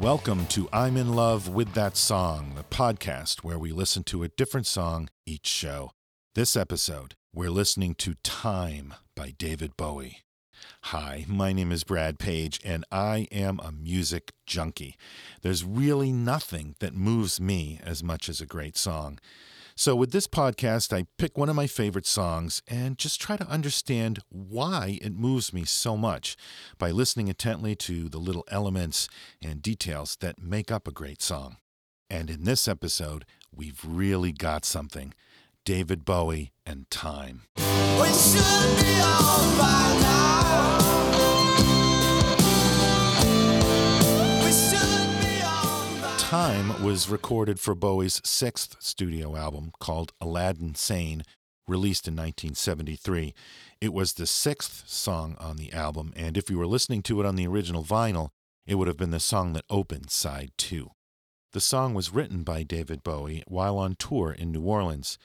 Welcome to I'm in Love with That Song, the podcast where we listen to a different song each show. This episode, we're listening to Time by David Bowie. Hi, my name is Brad Page, and I am a music junkie. There's really nothing that moves me as much as a great song. So, with this podcast, I pick one of my favorite songs and just try to understand why it moves me so much by listening intently to the little elements and details that make up a great song. And in this episode, we've really got something David Bowie and Time. Time was recorded for Bowie's sixth studio album called Aladdin Sane, released in 1973. It was the sixth song on the album, and if you were listening to it on the original vinyl, it would have been the song that opened side two. The song was written by David Bowie while on tour in New Orleans.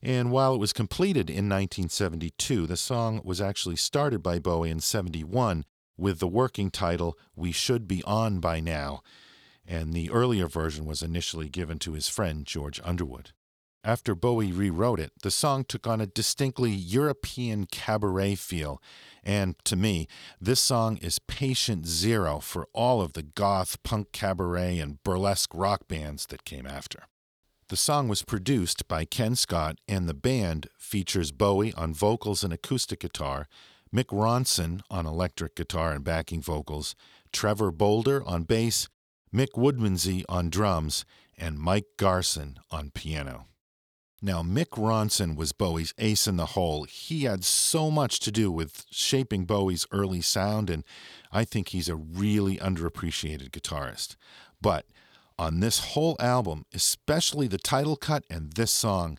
And while it was completed in 1972, the song was actually started by Bowie in 71 with the working title We Should Be On By Now, and the earlier version was initially given to his friend George Underwood. After Bowie rewrote it, the song took on a distinctly European cabaret feel, and to me, this song is patient zero for all of the goth, punk cabaret, and burlesque rock bands that came after. The song was produced by Ken Scott, and the band features Bowie on vocals and acoustic guitar, Mick Ronson on electric guitar and backing vocals, Trevor Bolder on bass, Mick Woodmansey on drums, and Mike Garson on piano. Now, Mick Ronson was Bowie's ace in the hole. He had so much to do with shaping Bowie's early sound, and I think he's a really underappreciated guitarist. But on this whole album, especially the title cut and this song,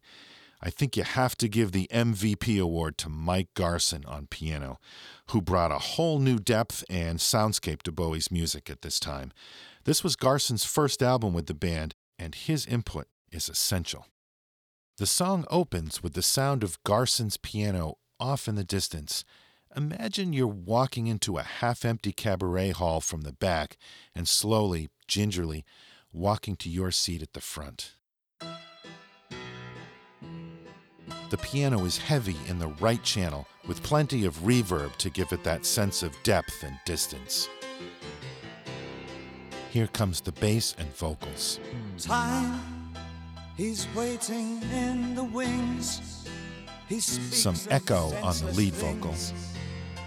I think you have to give the MVP award to Mike Garson on piano, who brought a whole new depth and soundscape to Bowie's music at this time. This was Garson's first album with the band, and his input is essential. The song opens with the sound of Garson's piano off in the distance. Imagine you're walking into a half empty cabaret hall from the back and slowly, gingerly, walking to your seat at the front. The piano is heavy in the right channel with plenty of reverb to give it that sense of depth and distance. Here comes the bass and vocals. Time, he's waiting in the wings. Some echo on the lead vocal.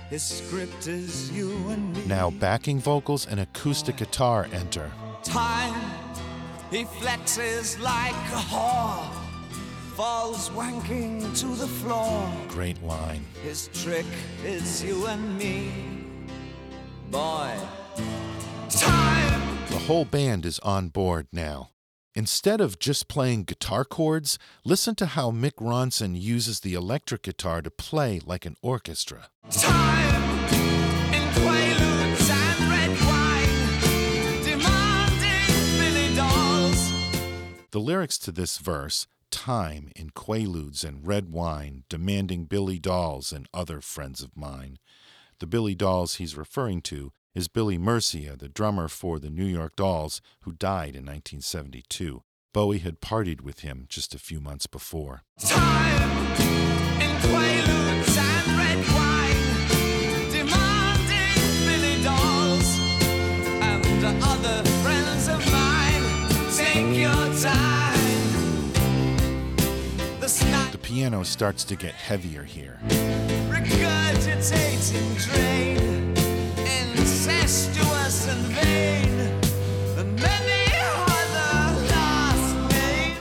His script is you and me. Now backing vocals and acoustic guitar enter. Time, he flexes like a whore. Falls wanking to the floor. Great line. His trick is you and me. Boy, whole band is on board now. Instead of just playing guitar chords, listen to how Mick Ronson uses the electric guitar to play like an orchestra. Time in and red wine, demanding Billy dolls. The lyrics to this verse, time in quaaludes and red wine, demanding Billy dolls and other friends of mine. The Billy dolls he's referring to is Billy Murcia, the drummer for the New York Dolls, who died in 1972. Bowie had partied with him just a few months before. Time in quaaludes and red wine, demanding Billy dolls and other friends of mine. Take your time. The snot The piano starts to get heavier here.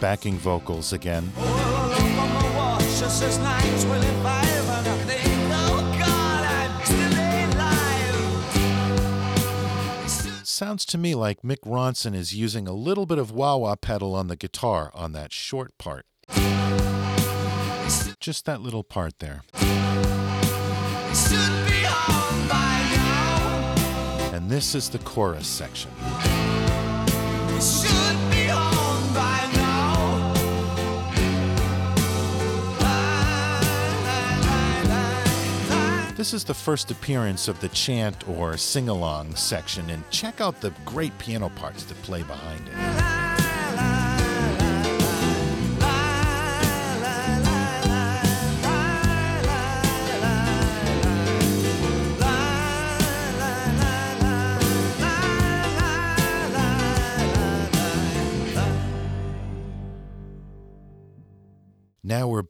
Backing vocals again. All up on my watch, just says 9:25, and I think, oh God, I'm still alive. Sounds to me like Mick Ronson is using a little bit of wah wah pedal on the guitar on that short part. Just that little part there. And this is the chorus section. Should be home by now. This is the first appearance of the chant or sing along section, and check out the great piano parts that play behind it.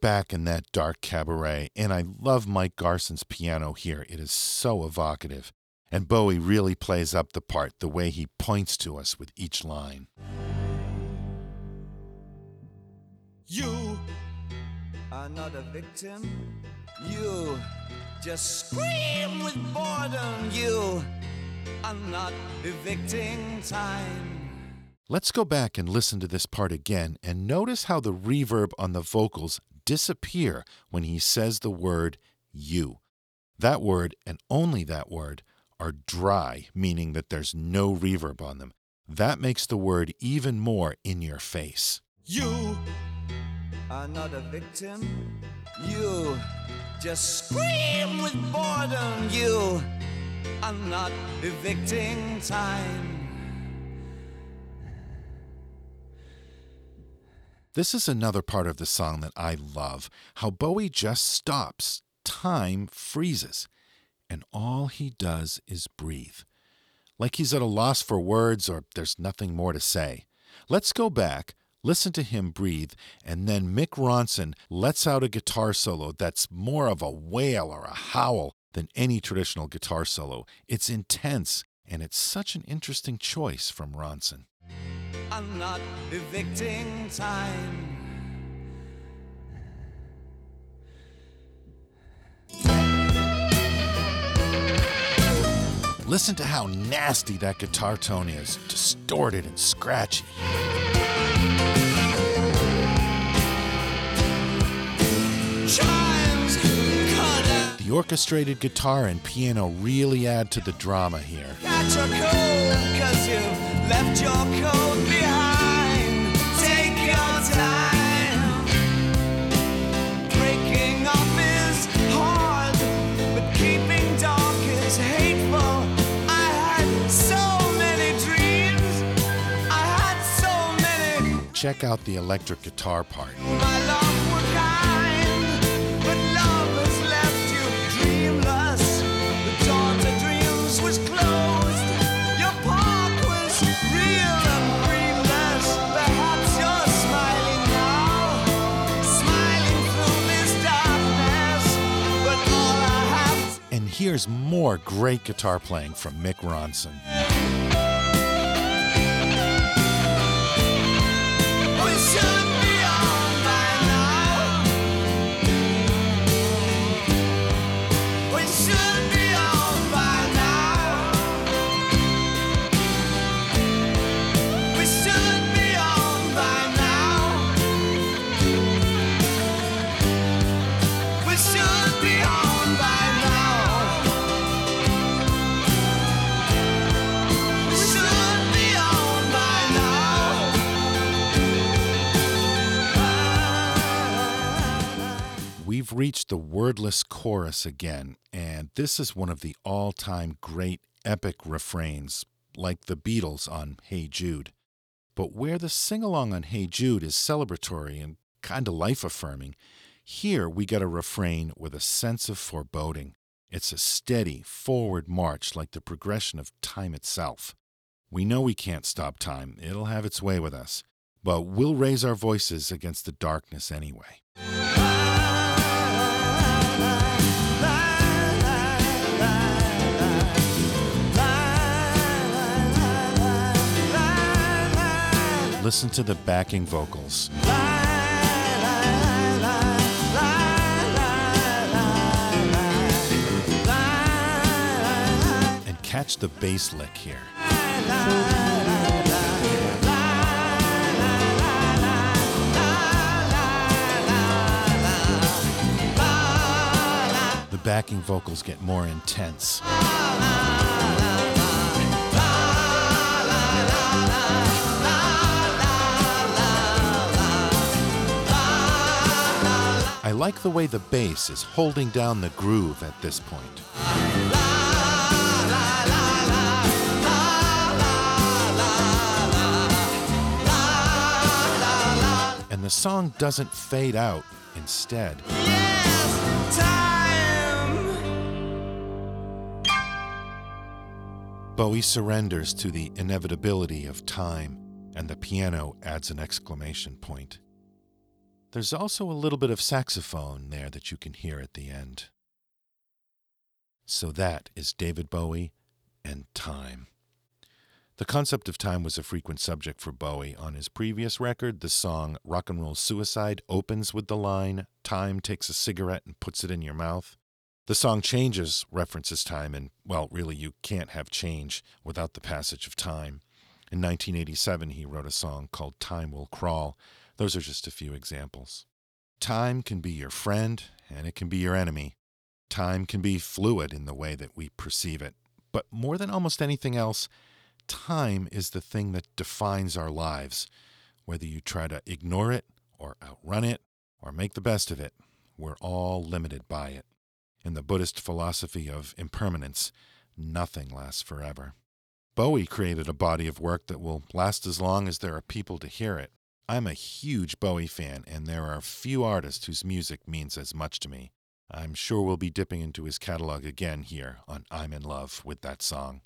Back in that dark cabaret, and I love Mike Garson's piano here. It is so evocative. And Bowie really plays up the part the way he points to us with each line. You are not a victim. You just scream with boredom. You are not evicting time. Let's go back and listen to this part again and notice how the reverb on the vocals disappear when he says the word you. That word and only that word are dry, meaning that there's no reverb on them. That makes the word even more in your face. You are not a victim. You just scream with boredom. You are not evicting time. This is another part of the song that I love how Bowie just stops, time freezes, and all he does is breathe. Like he's at a loss for words or there's nothing more to say. Let's go back, listen to him breathe, and then Mick Ronson lets out a guitar solo that's more of a wail or a howl than any traditional guitar solo. It's intense, and it's such an interesting choice from Ronson. I'm not evicting time. Listen to how nasty that guitar tone is, distorted and scratchy. Chimes cut out. The orchestrated guitar and piano really add to the drama here. Darkness. But all I have And here's more great guitar playing from Mick Ronson. The wordless chorus again, and this is one of the all time great epic refrains, like the Beatles on Hey Jude. But where the sing along on Hey Jude is celebratory and kind of life affirming, here we get a refrain with a sense of foreboding. It's a steady, forward march like the progression of time itself. We know we can't stop time, it'll have its way with us, but we'll raise our voices against the darkness anyway. Listen to the backing vocals. And catch the bass lick here. The backing vocals get more intense. Like the way the bass is holding down the groove at this point. And the song doesn't fade out instead. Bowie surrenders to the inevitability of time, and the piano adds an exclamation point. There's also a little bit of saxophone there that you can hear at the end. So that is David Bowie and time. The concept of time was a frequent subject for Bowie. On his previous record, the song Rock and Roll Suicide opens with the line, Time takes a cigarette and puts it in your mouth. The song Changes references time, and, well, really, you can't have change without the passage of time. In 1987, he wrote a song called Time Will Crawl. Those are just a few examples. Time can be your friend, and it can be your enemy. Time can be fluid in the way that we perceive it. But more than almost anything else, time is the thing that defines our lives. Whether you try to ignore it, or outrun it, or make the best of it, we're all limited by it. In the Buddhist philosophy of impermanence, nothing lasts forever. Bowie created a body of work that will last as long as there are people to hear it. I'm a huge Bowie fan, and there are few artists whose music means as much to me. I'm sure we'll be dipping into his catalog again here on I'm in Love with that song.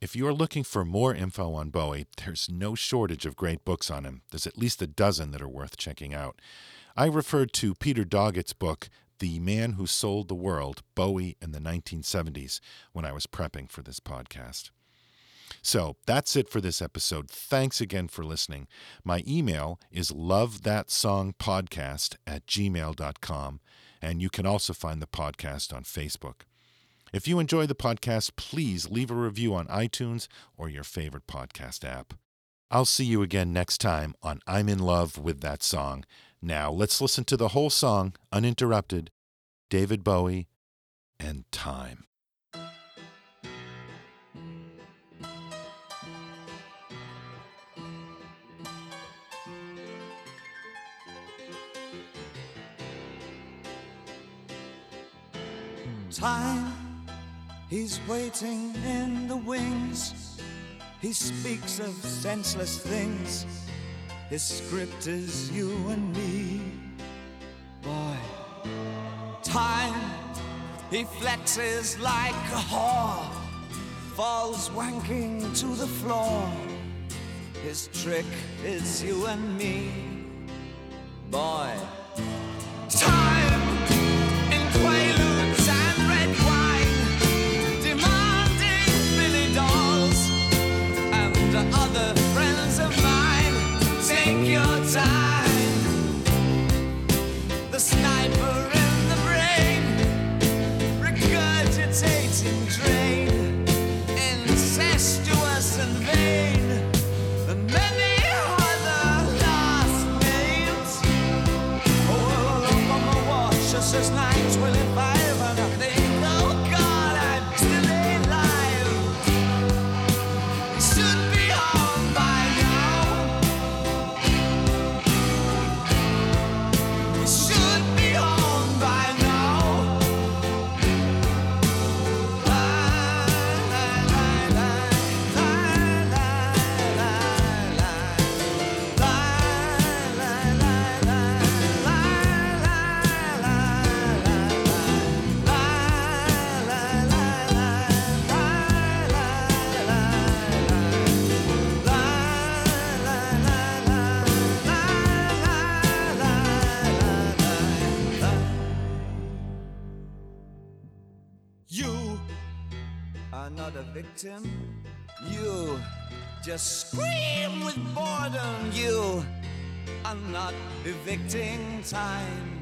If you're looking for more info on Bowie, there's no shortage of great books on him. There's at least a dozen that are worth checking out. I referred to Peter Doggett's book, The Man Who Sold the World Bowie in the 1970s, when I was prepping for this podcast. So that's it for this episode. Thanks again for listening. My email is lovethatsongpodcast at gmail.com, and you can also find the podcast on Facebook. If you enjoy the podcast, please leave a review on iTunes or your favorite podcast app. I'll see you again next time on I'm in Love with That Song. Now let's listen to the whole song, uninterrupted David Bowie and Time. Time, he's waiting in the wings. He speaks of senseless things. His script is you and me. Boy, time, he flexes like a whore, falls wanking to the floor. His trick is you and me. Boy, are not a victim. You just scream with boredom. You are not evicting time.